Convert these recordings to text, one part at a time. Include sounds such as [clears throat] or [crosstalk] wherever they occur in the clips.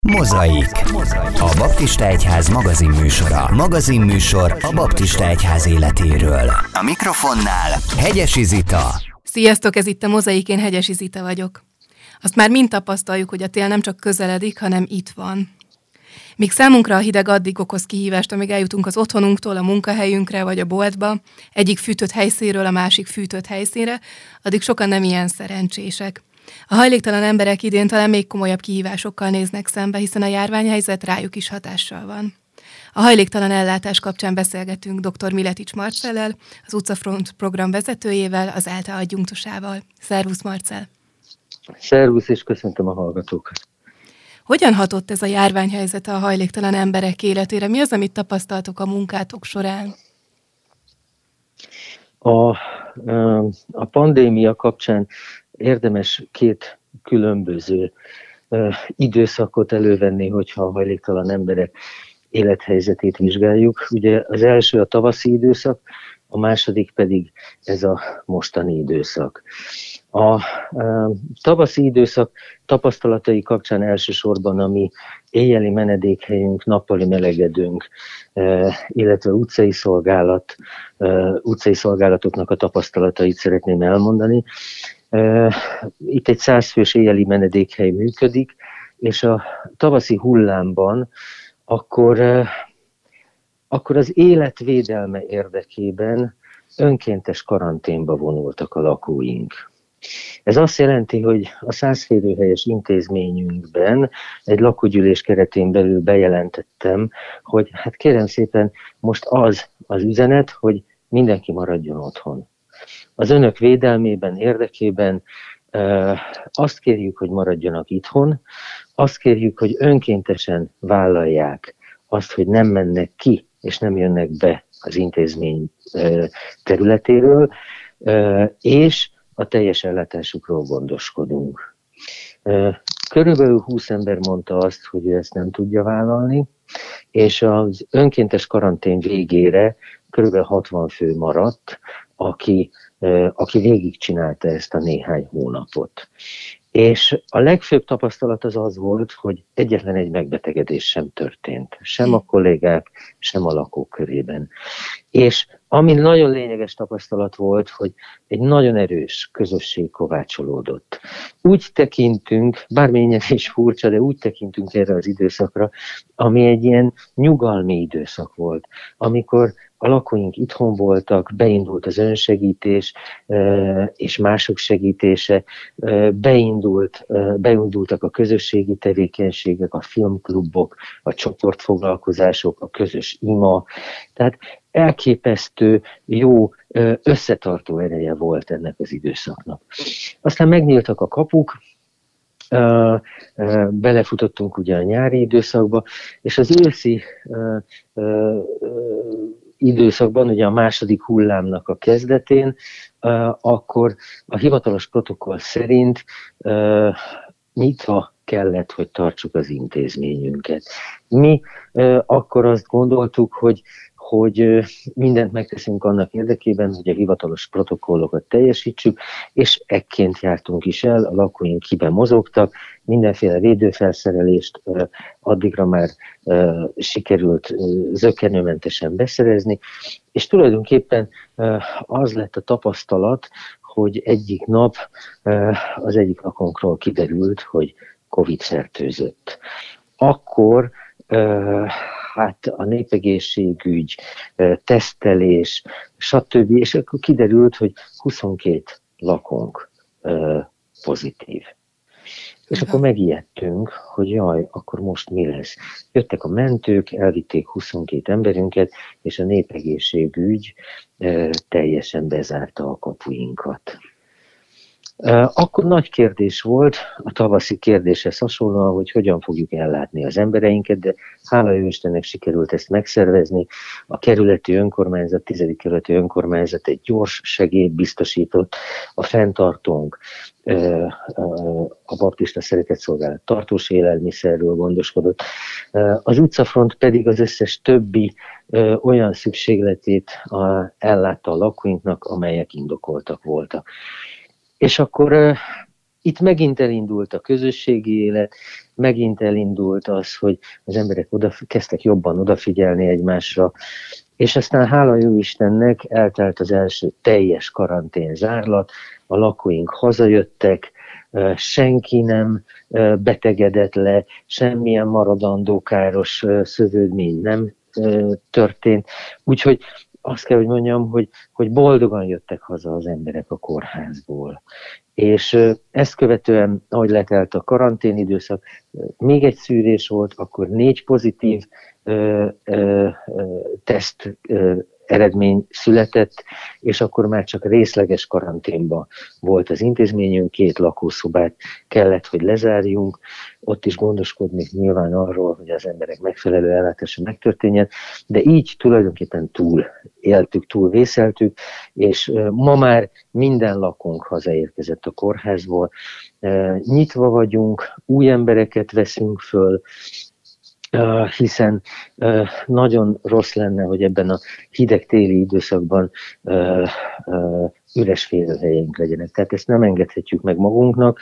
Mozaik. A Baptista Egyház magazinműsora. Magazinműsor a Baptista Egyház életéről. A mikrofonnál Hegyesi Zita. Sziasztok, ez itt a Mozaik, én Hegyesi Zita vagyok. Azt már mind tapasztaljuk, hogy a tél nem csak közeledik, hanem itt van. Míg számunkra a hideg addig okoz kihívást, amíg eljutunk az otthonunktól a munkahelyünkre vagy a boltba, egyik fűtött helyszínről a másik fűtött helyszínre, addig sokan nem ilyen szerencsések. A hajléktalan emberek idén talán még komolyabb kihívásokkal néznek szembe, hiszen a járványhelyzet rájuk is hatással van. A hajléktalan ellátás kapcsán beszélgetünk dr. Miletics Marcellel, az Utcafront program vezetőjével, az ELTE adjunktusával. Szervusz Marcel! Szervusz, és köszöntöm a hallgatókat! Hogyan hatott ez a járványhelyzet a hajléktalan emberek életére? Mi az, amit tapasztaltok a munkátok során? A, a pandémia kapcsán érdemes két különböző időszakot elővenni, hogyha a hajléktalan emberek élethelyzetét vizsgáljuk. Ugye az első a tavaszi időszak, a második pedig ez a mostani időszak. A tavaszi időszak tapasztalatai kapcsán elsősorban a mi éjjeli menedékhelyünk, nappali melegedőnk, illetve utcai szolgálat, utcai szolgálatoknak a tapasztalatait szeretném elmondani. Itt egy százfős éjjeli menedékhely működik, és a tavaszi hullámban akkor, akkor az életvédelme érdekében önkéntes karanténba vonultak a lakóink. Ez azt jelenti, hogy a százférőhelyes intézményünkben egy lakógyűlés keretén belül bejelentettem, hogy hát kérem szépen most az az üzenet, hogy mindenki maradjon otthon az önök védelmében, érdekében azt kérjük, hogy maradjanak itthon, azt kérjük, hogy önkéntesen vállalják azt, hogy nem mennek ki, és nem jönnek be az intézmény területéről, és a teljes ellátásukról gondoskodunk. Körülbelül 20 ember mondta azt, hogy ő ezt nem tudja vállalni, és az önkéntes karantén végére körülbelül 60 fő maradt, aki aki végigcsinálta ezt a néhány hónapot. És a legfőbb tapasztalat az az volt, hogy egyetlen egy megbetegedés sem történt. Sem a kollégák, sem a lakók körében. És ami nagyon lényeges tapasztalat volt, hogy egy nagyon erős közösség kovácsolódott. Úgy tekintünk, bármilyen is furcsa, de úgy tekintünk erre az időszakra, ami egy ilyen nyugalmi időszak volt, amikor a lakóink itthon voltak, beindult az önsegítés és mások segítése, beindult, beindultak a közösségi tevékenységek, a filmklubok, a csoportfoglalkozások, a közös ima. Tehát elképesztő jó összetartó ereje volt ennek az időszaknak. Aztán megnyíltak a kapuk, belefutottunk ugye a nyári időszakba, és az őszi időszakban, ugye a második hullámnak a kezdetén, akkor a hivatalos protokoll szerint nyitva kellett, hogy tartsuk az intézményünket. Mi akkor azt gondoltuk, hogy hogy mindent megteszünk annak érdekében, hogy a hivatalos protokollokat teljesítsük, és ekként jártunk is el, a lakóink kiben mozogtak, mindenféle védőfelszerelést addigra már sikerült zökkenőmentesen beszerezni, és tulajdonképpen az lett a tapasztalat, hogy egyik nap az egyik lakonkról kiderült, hogy Covid fertőzött. Akkor hát a népegészségügy, tesztelés, stb. És akkor kiderült, hogy 22 lakónk pozitív. És akkor megijedtünk, hogy jaj, akkor most mi lesz. Jöttek a mentők, elvitték 22 emberünket, és a népegészségügy teljesen bezárta a kapuinkat. Akkor nagy kérdés volt, a tavaszi kérdéshez hasonlóan, hogy hogyan fogjuk ellátni az embereinket, de hála jó Istennek sikerült ezt megszervezni. A kerületi önkormányzat, tizedik kerületi önkormányzat egy gyors segélyt biztosított, a fenntartónk, a baptista szeretetszolgálat tartós élelmiszerről gondoskodott. Az utcafront pedig az összes többi olyan szükségletét ellátta a lakóinknak, amelyek indokoltak voltak. És akkor itt megint elindult a közösségi élet, megint elindult az, hogy az emberek oda, kezdtek jobban odafigyelni egymásra, és aztán hála jó Istennek eltelt az első teljes karantén zárlat, a lakóink hazajöttek, senki nem betegedett le, semmilyen maradandó káros szövődmény nem történt. Úgyhogy azt kell, hogy mondjam, hogy, hogy boldogan jöttek haza az emberek a kórházból. És ezt követően, ahogy letelt a karantén időszak, még egy szűrés volt, akkor négy pozitív ö, ö, teszt ö, eredmény született, és akkor már csak részleges karanténban volt az intézményünk, két lakószobát kellett, hogy lezárjunk, ott is gondoskodni nyilván arról, hogy az emberek megfelelő ellátása megtörténjen, de így tulajdonképpen túl éltük, túl vészeltük, és ma már minden lakónk hazaérkezett a kórházból, nyitva vagyunk, új embereket veszünk föl, hiszen nagyon rossz lenne, hogy ebben a hideg téli időszakban üres félhelyeink legyenek. Tehát ezt nem engedhetjük meg magunknak,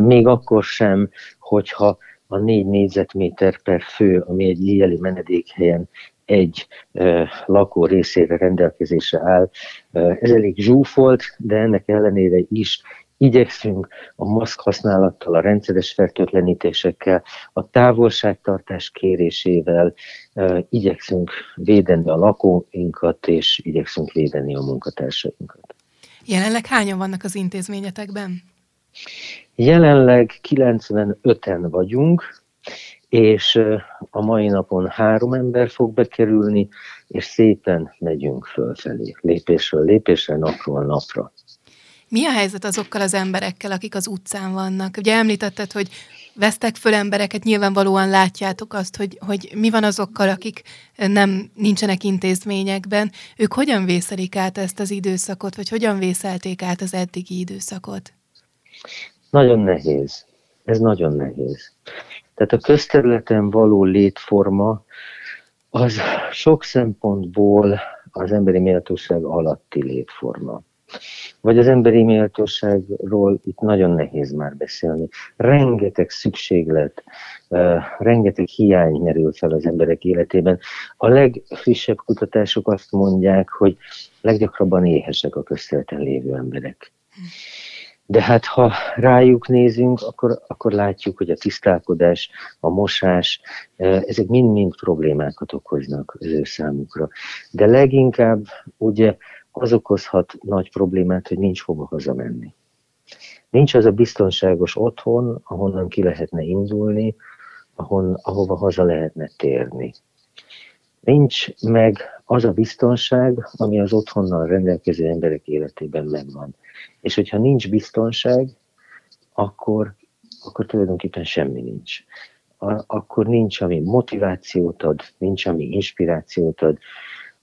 még akkor sem, hogyha a négy négyzetméter per fő, ami egy éjjeli menedékhelyen egy ö, lakó részére rendelkezésre áll. Ez elég zsúfolt, de ennek ellenére is igyekszünk a maszk használattal, a rendszeres fertőtlenítésekkel, a távolságtartás kérésével uh, igyekszünk védeni a lakóinkat, és igyekszünk védeni a munkatársainkat. Jelenleg hányan vannak az intézményetekben? Jelenleg 95-en vagyunk, és a mai napon három ember fog bekerülni, és szépen megyünk fölfelé, lépésről lépésre, napról napra. Mi a helyzet azokkal az emberekkel, akik az utcán vannak? Ugye említetted, hogy vesztek föl embereket, nyilvánvalóan látjátok azt, hogy, hogy mi van azokkal, akik nem nincsenek intézményekben. Ők hogyan vészelik át ezt az időszakot, vagy hogyan vészelték át az eddigi időszakot? Nagyon nehéz. Ez nagyon nehéz. Tehát a közterületen való létforma az sok szempontból az emberi méltóság alatti létforma vagy az emberi méltóságról itt nagyon nehéz már beszélni. Rengeteg szükséglet, rengeteg hiány merül fel az emberek életében. A legfrissebb kutatások azt mondják, hogy leggyakrabban éhesek a közterületen lévő emberek. De hát ha rájuk nézünk, akkor, akkor látjuk, hogy a tisztálkodás, a mosás, ezek mind-mind problémákat okoznak az ő számukra. De leginkább ugye az okozhat nagy problémát, hogy nincs hova hazamenni. Nincs az a biztonságos otthon, ahonnan ki lehetne indulni, ahon, ahova haza lehetne térni. Nincs meg az a biztonság, ami az otthonnal rendelkező emberek életében megvan. És hogyha nincs biztonság, akkor, akkor tulajdonképpen semmi nincs. A, akkor nincs, ami motivációt ad, nincs, ami inspirációt ad,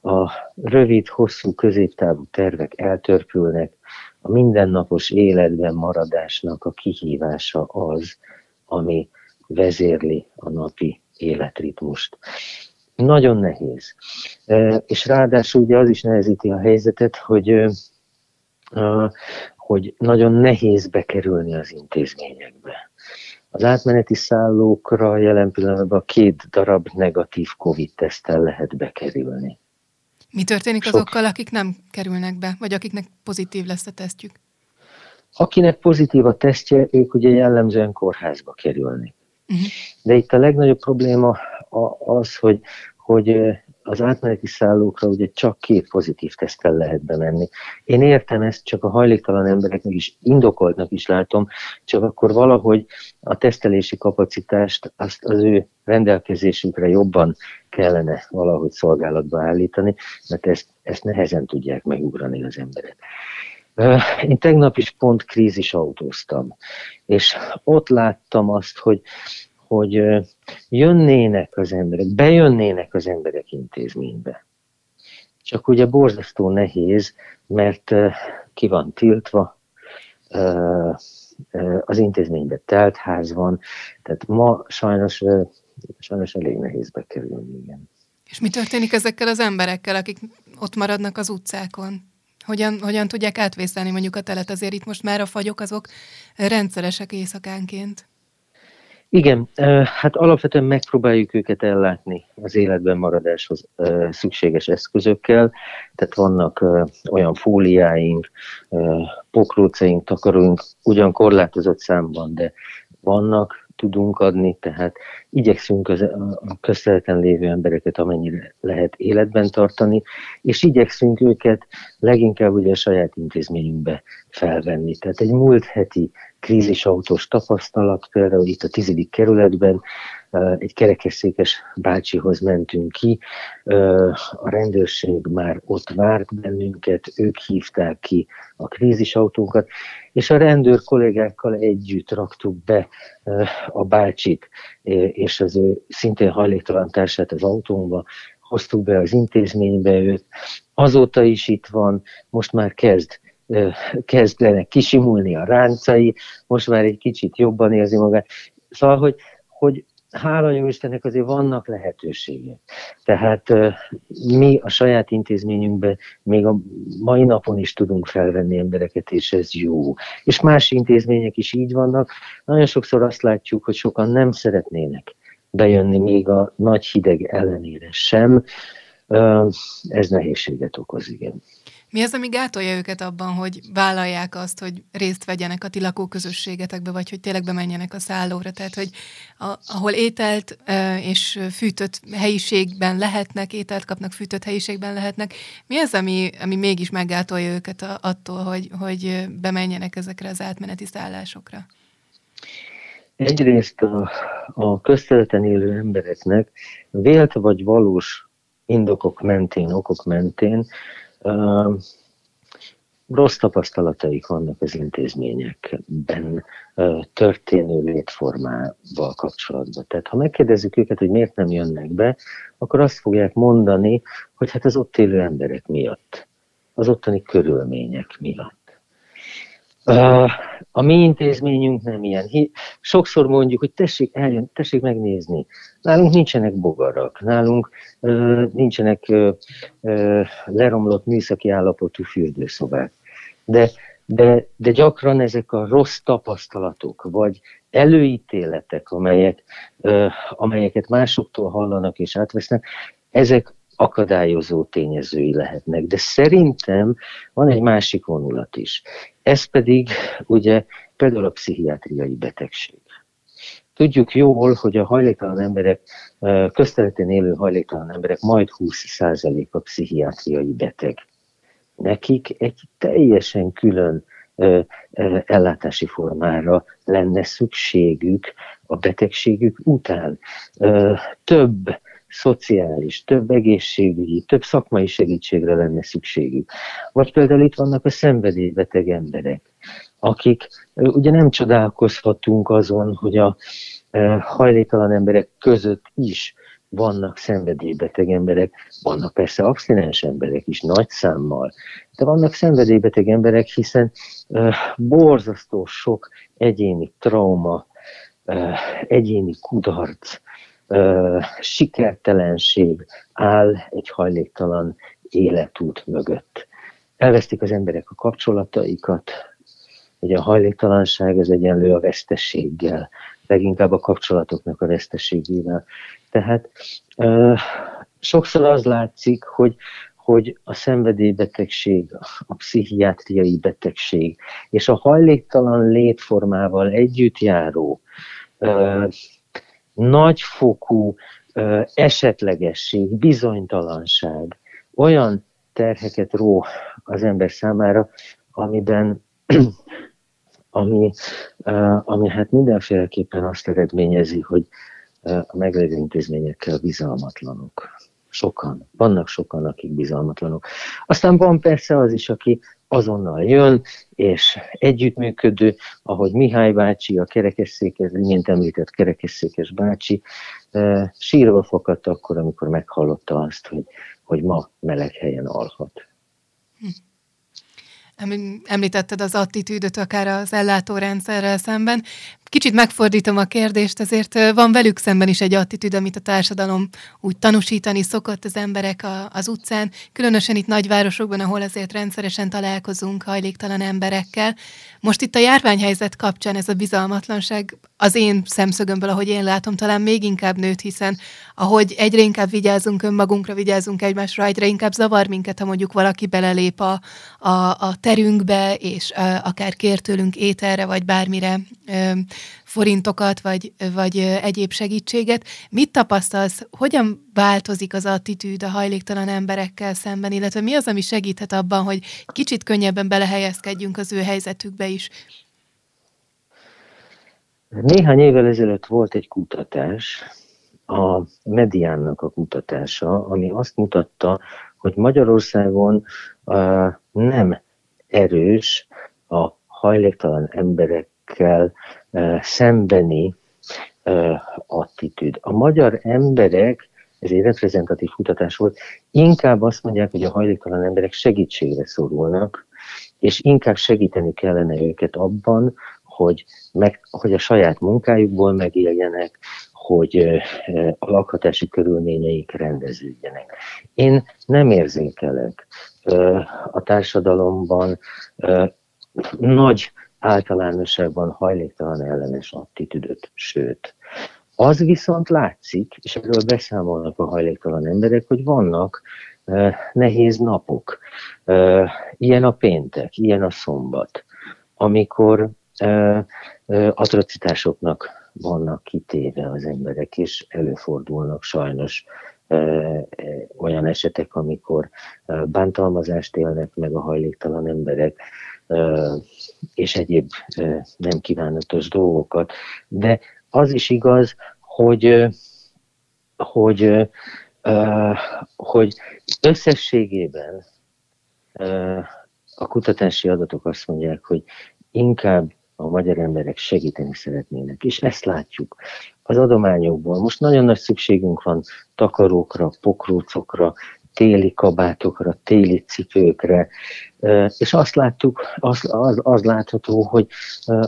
a rövid, hosszú, középtávú tervek eltörpülnek, a mindennapos életben maradásnak a kihívása az, ami vezérli a napi életritmust. Nagyon nehéz. És ráadásul ugye az is nehezíti a helyzetet, hogy, hogy nagyon nehéz bekerülni az intézményekbe. Az átmeneti szállókra jelen pillanatban két darab negatív COVID-tesztel lehet bekerülni. Mi történik Sok. azokkal, akik nem kerülnek be, vagy akiknek pozitív lesz a tesztjük? Akinek pozitív a tesztje, ők ugye jellemzően kórházba kerülnek. Uh-huh. De itt a legnagyobb probléma az, hogy, hogy az átmeneti szállókra ugye csak két pozitív tesztel lehet bemenni. Én értem ezt, csak a hajléktalan embereknek is indokoltnak is látom, csak akkor valahogy a tesztelési kapacitást azt az ő rendelkezésükre jobban kellene valahogy szolgálatba állítani, mert ezt, ezt nehezen tudják megugrani az emberek. Én tegnap is pont krízis autóztam, és ott láttam azt, hogy hogy jönnének az emberek, bejönnének az emberek intézménybe. Csak ugye borzasztó nehéz, mert ki van tiltva, az intézményben telt ház van, tehát ma sajnos, sajnos elég nehéz bekerülni, igen. És mi történik ezekkel az emberekkel, akik ott maradnak az utcákon? Hogyan, hogyan tudják átvészelni mondjuk a telet? Azért itt most már a fagyok azok rendszeresek éjszakánként. Igen, hát alapvetően megpróbáljuk őket ellátni az életben maradáshoz szükséges eszközökkel, tehát vannak olyan fóliáink, pokrócaink, takaróink, ugyan korlátozott számban, de vannak, tudunk adni, tehát igyekszünk az, a közteleten lévő embereket amennyire lehet életben tartani, és igyekszünk őket leginkább ugye a saját intézményünkbe felvenni. Tehát egy múlt heti krízisautós tapasztalat, például itt a tizedik kerületben egy kerekesszékes bácsihoz mentünk ki, a rendőrség már ott várt bennünket, ők hívták ki a krízisautónkat, és a rendőr kollégákkal együtt raktuk be a bácsit és az ő szintén hajléktalan társát az autómba, hoztuk be az intézménybe őt, azóta is itt van, most már kezd kezdenek kisimulni a ráncai, most már egy kicsit jobban érzi magát. Szóval, hogy, hogy hála jó Istennek azért vannak lehetőségek. Tehát mi a saját intézményünkben még a mai napon is tudunk felvenni embereket, és ez jó. És más intézmények is így vannak. Nagyon sokszor azt látjuk, hogy sokan nem szeretnének bejönni még a nagy hideg ellenére sem. Ez nehézséget okoz, igen. Mi az, ami gátolja őket abban, hogy vállalják azt, hogy részt vegyenek a ti lakóközösségetekbe, vagy hogy tényleg bemenjenek a szállóra? Tehát, hogy a, ahol ételt és fűtött helyiségben lehetnek, ételt kapnak, fűtött helyiségben lehetnek, mi az, ami, ami mégis meggátolja őket attól, hogy, hogy bemenjenek ezekre az átmeneti szállásokra? Egyrészt a, a közterületen élő embereknek vélt vagy valós indokok mentén, okok mentén rossz tapasztalataik vannak az intézményekben történő létformával kapcsolatban. Tehát ha megkérdezzük őket, hogy miért nem jönnek be, akkor azt fogják mondani, hogy hát az ott élő emberek miatt, az ottani körülmények miatt. A mi intézményünk nem ilyen. Sokszor mondjuk, hogy tessék eljön, tessék megnézni. Nálunk nincsenek bogarak, nálunk nincsenek leromlott műszaki állapotú fürdőszobák. De, de, de gyakran ezek a rossz tapasztalatok, vagy előítéletek, amelyek, amelyeket másoktól hallanak és átvesznek, ezek akadályozó tényezői lehetnek. De szerintem van egy másik vonulat is. Ez pedig ugye például a pszichiátriai betegség. Tudjuk jól, hogy a hajléktalan emberek, közterületén élő hajléktalan emberek majd 20% a pszichiátriai beteg. Nekik egy teljesen külön ellátási formára lenne szükségük a betegségük után. Több szociális, több egészségügyi, több szakmai segítségre lenne szükségük. Vagy például itt vannak a szenvedélybeteg emberek, akik ugye nem csodálkozhatunk azon, hogy a hajléktalan emberek között is vannak szenvedélybeteg emberek, vannak persze abszinens emberek is nagy számmal, de vannak szenvedélybeteg emberek, hiszen borzasztó sok egyéni trauma, uh, egyéni kudarc, sikertelenség áll egy hajléktalan életút mögött. Elvesztik az emberek a kapcsolataikat, ugye a hajléktalanság az egyenlő a vesztességgel, leginkább a kapcsolatoknak a vesztességével. Tehát ö, sokszor az látszik, hogy hogy a szenvedélybetegség, a pszichiátriai betegség és a hajléktalan létformával együtt járó nagyfokú esetlegesség, bizonytalanság olyan terheket ró az ember számára, amiben [clears throat] ami, ami hát mindenféleképpen azt eredményezi, hogy a meglévő intézményekkel bizalmatlanok. Sokan. Vannak sokan, akik bizalmatlanok. Aztán van persze az is, aki azonnal jön, és együttműködő, ahogy Mihály bácsi, a kerekesszékes, mint említett kerekesszékes bácsi, sírva fokadt akkor, amikor meghallotta azt, hogy, hogy ma meleg helyen alhat. Hm. Említetted az attitűdöt akár az ellátórendszerrel szemben. Kicsit megfordítom a kérdést, azért van velük szemben is egy attitűd, amit a társadalom úgy tanúsítani szokott az emberek a, az utcán, különösen itt nagyvárosokban, ahol azért rendszeresen találkozunk hajléktalan emberekkel. Most itt a járványhelyzet kapcsán ez a bizalmatlanság az én szemszögömből, ahogy én látom, talán még inkább nőtt, hiszen ahogy egyre inkább vigyázunk önmagunkra, vigyázunk egymásra, egyre inkább zavar minket, ha mondjuk valaki belelép a, a, a terünkbe, és a, akár kér tőlünk ételre, vagy bármire forintokat, vagy, vagy egyéb segítséget. Mit tapasztalsz, hogyan változik az attitűd a hajléktalan emberekkel szemben, illetve mi az, ami segíthet abban, hogy kicsit könnyebben belehelyezkedjünk az ő helyzetükbe is? Néhány évvel ezelőtt volt egy kutatás, a Mediánnak a kutatása, ami azt mutatta, hogy Magyarországon uh, nem erős a hajléktalan emberekkel szembeni attitűd. A magyar emberek, ez egy reprezentatív kutatás volt, inkább azt mondják, hogy a hajléktalan emberek segítségre szorulnak, és inkább segíteni kellene őket abban, hogy, meg, hogy a saját munkájukból megéljenek, hogy a lakhatási körülményeik rendeződjenek. Én nem érzékelek a társadalomban nagy általánosságban hajléktalan ellenes attitűdöt, sőt, az viszont látszik, és erről beszámolnak a hajléktalan emberek, hogy vannak nehéz napok. Ilyen a péntek, ilyen a szombat, amikor atrocitásoknak vannak kitéve az emberek, és előfordulnak sajnos olyan esetek, amikor bántalmazást élnek meg a hajléktalan emberek, és egyéb nem kívánatos dolgokat. De az is igaz, hogy, hogy, hogy összességében a kutatási adatok azt mondják, hogy inkább a magyar emberek segíteni szeretnének, és ezt látjuk az adományokból. Most nagyon nagy szükségünk van takarókra, pokrócokra, téli kabátokra, téli cipőkre, és azt láttuk, az, az, az látható, hogy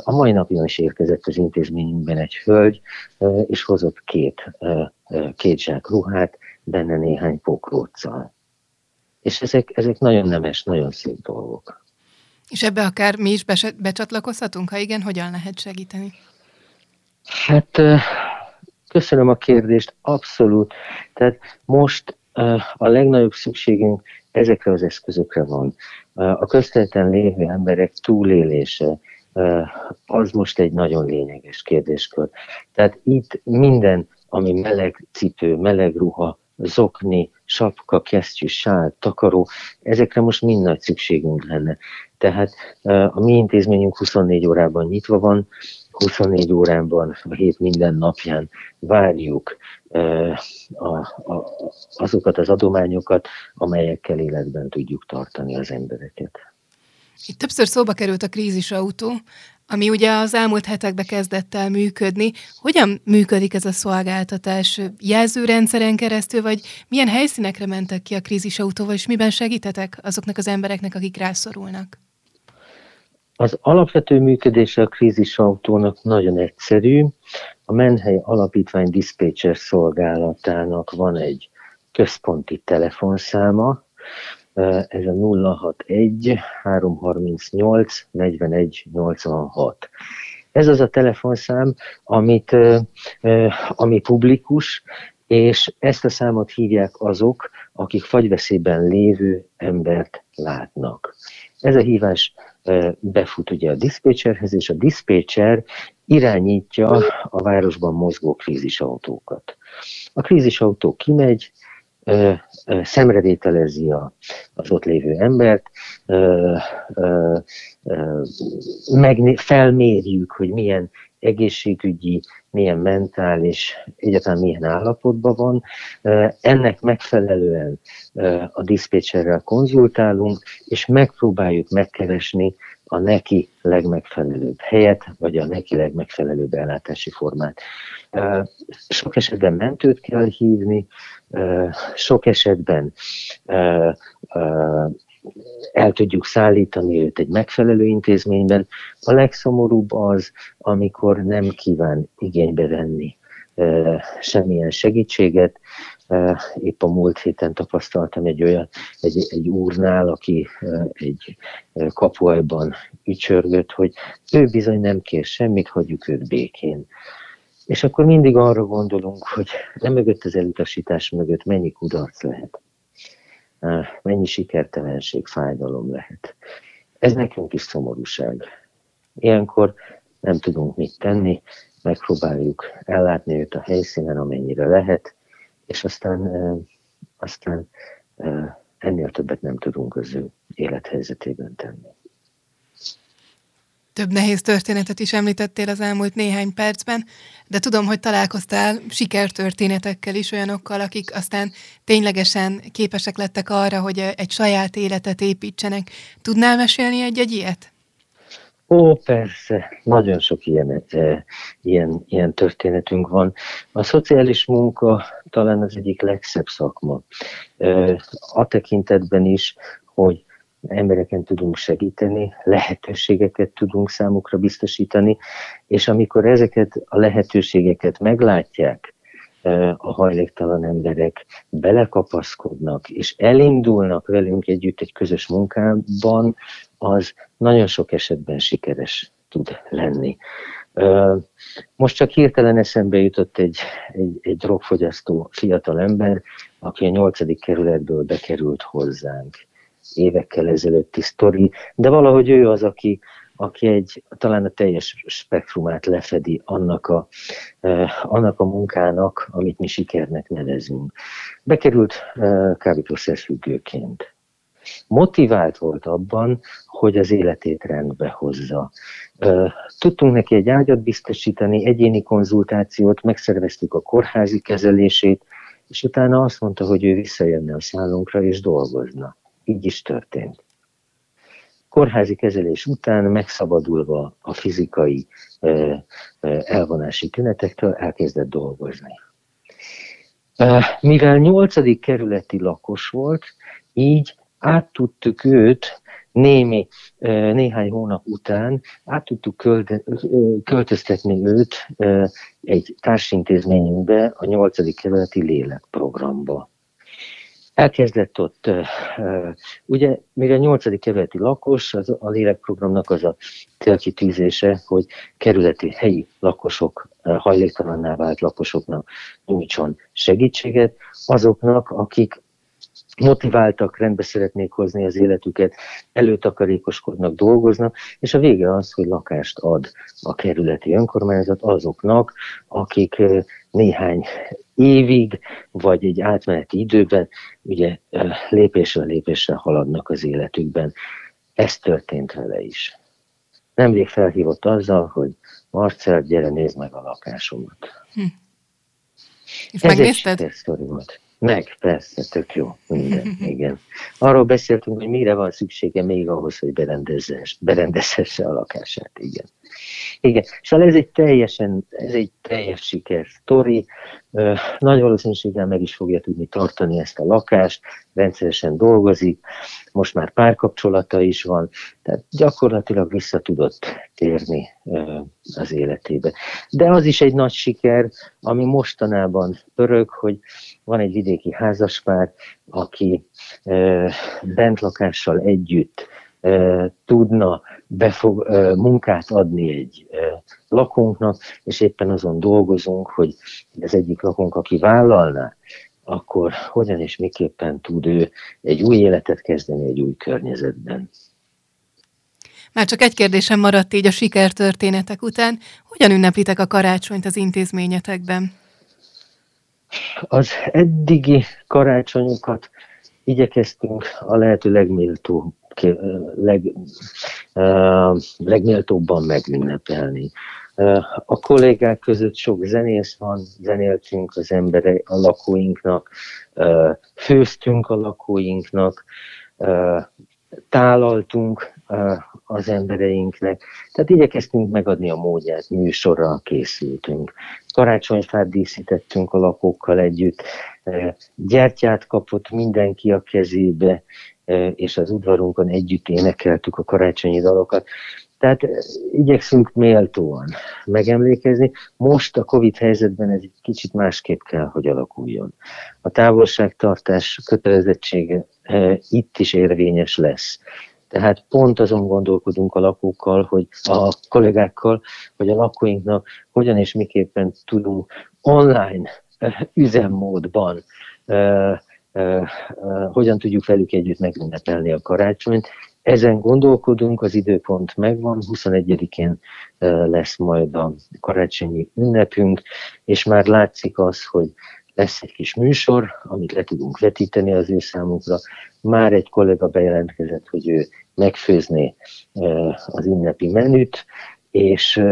a mai napon is érkezett az intézményünkben egy hölgy, és hozott két, két zsák ruhát, benne néhány pokróccal. És ezek, ezek nagyon nemes, nagyon szép dolgok. És ebbe akár mi is becsatlakozhatunk? Ha igen, hogyan lehet segíteni? Hát köszönöm a kérdést, abszolút. Tehát most a legnagyobb szükségünk ezekre az eszközökre van. A közterületen lévő emberek túlélése, az most egy nagyon lényeges kérdéskör. Tehát itt minden, ami meleg cipő, meleg ruha, zokni, sapka, kesztyű, sál, takaró, ezekre most mind nagy szükségünk lenne. Tehát a mi intézményünk 24 órában nyitva van, 24 órában a hét minden napján várjuk a, a, azokat az adományokat, amelyekkel életben tudjuk tartani az embereket. Itt többször szóba került a krízisautó, ami ugye az elmúlt hetekben kezdett el működni. Hogyan működik ez a szolgáltatás? Jelzőrendszeren keresztül, vagy milyen helyszínekre mentek ki a krízisautóval, és miben segítetek azoknak az embereknek, akik rászorulnak? Az alapvető működése a krízisautónak nagyon egyszerű. A Menhely Alapítvány Dispatcher szolgálatának van egy központi telefonszáma, ez a 061 338 41 86. Ez az a telefonszám, amit, ami publikus, és ezt a számot hívják azok, akik fagyveszélyben lévő embert látnak. Ez a hívás befut ugye a diszpécserhez, és a diszpécser irányítja a városban mozgó krízisautókat. A krízisautó kimegy, szemrevételezi az ott lévő embert, felmérjük, hogy milyen egészségügyi, milyen mentális, egyáltalán milyen állapotban van. Ennek megfelelően a diszpécserrel konzultálunk, és megpróbáljuk megkeresni a neki legmegfelelőbb helyet, vagy a neki legmegfelelőbb ellátási formát. Sok esetben mentőt kell hívni, sok esetben el tudjuk szállítani őt egy megfelelő intézményben. A legszomorúbb az, amikor nem kíván igénybe venni semmilyen segítséget. Épp a múlt héten tapasztaltam egy olyan, egy, egy úrnál, aki egy kapuajban ücsörgött, hogy ő bizony nem kér semmit, hagyjuk őt békén. És akkor mindig arra gondolunk, hogy nem mögött az elutasítás mögött mennyi kudarc lehet mennyi sikertelenség, fájdalom lehet. Ez nekünk is szomorúság. Ilyenkor nem tudunk mit tenni, megpróbáljuk ellátni őt a helyszínen, amennyire lehet, és aztán, aztán ennél többet nem tudunk az ő élethelyzetében tenni. Több nehéz történetet is említettél az elmúlt néhány percben, de tudom, hogy találkoztál sikertörténetekkel is, olyanokkal, akik aztán ténylegesen képesek lettek arra, hogy egy saját életet építsenek. Tudnál mesélni egy-egy ilyet? Ó, persze, nagyon sok ilyen, ilyen, ilyen történetünk van. A szociális munka talán az egyik legszebb szakma. A tekintetben is, hogy embereken tudunk segíteni, lehetőségeket tudunk számukra biztosítani, és amikor ezeket a lehetőségeket meglátják, a hajléktalan emberek belekapaszkodnak, és elindulnak velünk együtt egy közös munkában, az nagyon sok esetben sikeres tud lenni. Most csak hirtelen eszembe jutott egy, egy, egy drogfogyasztó fiatal ember, aki a nyolcadik kerületből bekerült hozzánk évekkel ezelőtti sztori, de valahogy ő az, aki, aki egy, talán a teljes spektrumát lefedi annak a, eh, annak a munkának, amit mi sikernek nevezünk. Bekerült eh, kábítószerfüggőként. Motivált volt abban, hogy az életét rendbe hozza. Eh, tudtunk neki egy ágyat biztosítani, egyéni konzultációt, megszerveztük a kórházi kezelését, és utána azt mondta, hogy ő visszajönne a szállunkra és dolgozna. Így is történt. Kórházi kezelés után megszabadulva a fizikai elvonási tünetektől elkezdett dolgozni. Mivel nyolcadik kerületi lakos volt, így át tudtuk őt némi, néhány hónap után át tudtuk költöztetni őt egy társintézményünkbe, a nyolcadik kerületi lélekprogramba. Elkezdett ott, ugye még a nyolcadik kerületi lakos, az, a lélekprogramnak az a célkitűzése, hogy kerületi helyi lakosok, hajléktalanná vált lakosoknak nyújtson segítséget, azoknak, akik motiváltak, rendbe szeretnék hozni az életüket, előtakarékoskodnak, dolgoznak, és a vége az, hogy lakást ad a kerületi önkormányzat azoknak, akik néhány évig, vagy egy átmeneti időben ugye lépésről lépésre haladnak az életükben. Ez történt vele is. Nemrég felhívott azzal, hogy Marcel, gyere, nézd meg a lakásomat. Hm. És Ez megnézted? egy volt. Meg, persze, tök jó, minden, [laughs] igen. Arról beszéltünk, hogy mire van szüksége még ahhoz, hogy berendezhesse a lakását, igen. Igen, szóval ez egy teljesen, ez egy teljes siker sztori. Nagy valószínűséggel meg is fogja tudni tartani ezt a lakást, rendszeresen dolgozik, most már párkapcsolata is van, tehát gyakorlatilag vissza tudott térni az életébe. De az is egy nagy siker, ami mostanában örök, hogy van egy vidéki házaspár, aki bentlakással együtt tudna befog, munkát adni egy lakónknak, és éppen azon dolgozunk, hogy az egyik lakónk, aki vállalná, akkor hogyan és miképpen tud ő egy új életet kezdeni egy új környezetben. Már csak egy kérdésem maradt így a sikertörténetek után. Hogyan ünneplitek a karácsonyt az intézményetekben? Az eddigi karácsonyokat igyekeztünk a lehető legméltó leg, legméltóbban megünnepelni. A kollégák között sok zenész van, zenéltünk az emberek, a lakóinknak, főztünk a lakóinknak, tálaltunk az embereinknek. Tehát igyekeztünk megadni a módját, műsorra készültünk. Karácsonyfát díszítettünk a lakókkal együtt, gyertyát kapott mindenki a kezébe, és az udvarunkon együtt énekeltük a karácsonyi dalokat. Tehát igyekszünk méltóan megemlékezni. Most a Covid helyzetben ez egy kicsit másképp kell, hogy alakuljon. A távolságtartás kötelezettsége itt is érvényes lesz. Tehát pont azon gondolkodunk a lakókkal, hogy a kollégákkal, hogy a lakóinknak hogyan és miképpen tudunk online üzemmódban hogyan tudjuk velük együtt megünnepelni a karácsonyt. Ezen gondolkodunk, az időpont megvan, 21-én lesz majd a karácsonyi ünnepünk, és már látszik az, hogy lesz egy kis műsor, amit le tudunk vetíteni az ő számukra. Már egy kollega bejelentkezett, hogy ő megfőzné az ünnepi menüt, és,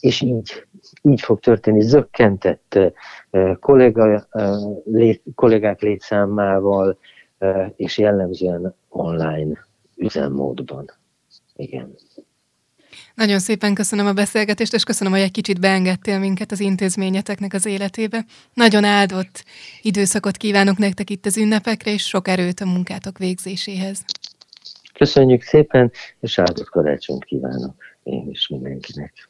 és így, így fog történni zökkentett kollega, lét, kollégák létszámával, és jellemzően online üzemmódban. Igen. Nagyon szépen köszönöm a beszélgetést, és köszönöm, hogy egy kicsit beengedtél minket az intézményeteknek az életébe. Nagyon áldott időszakot kívánok nektek itt az ünnepekre, és sok erőt a munkátok végzéséhez. Köszönjük szépen, és áldott karácsonyt kívánok én is mindenkinek.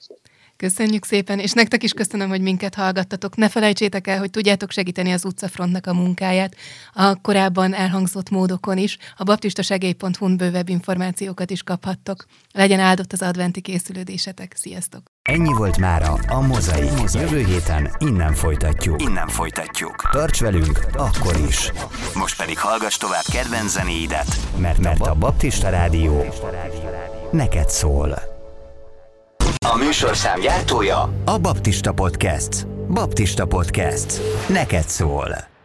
Köszönjük szépen, és nektek is köszönöm, hogy minket hallgattatok. Ne felejtsétek el, hogy tudjátok segíteni az utcafrontnak a munkáját a korábban elhangzott módokon is. A baptistasegély.hu-n bővebb információkat is kaphattok. Legyen áldott az adventi készülődésetek. Sziasztok! Ennyi volt mára a Mozai. Jövő héten innen folytatjuk. Innen folytatjuk. Tarts velünk akkor is. Most pedig hallgass tovább kedvenc zenéidet, mert, mert a Baptista Rádió neked szól. A műsorszám gyártója a Baptista Podcast. Baptista Podcast. Neked szól.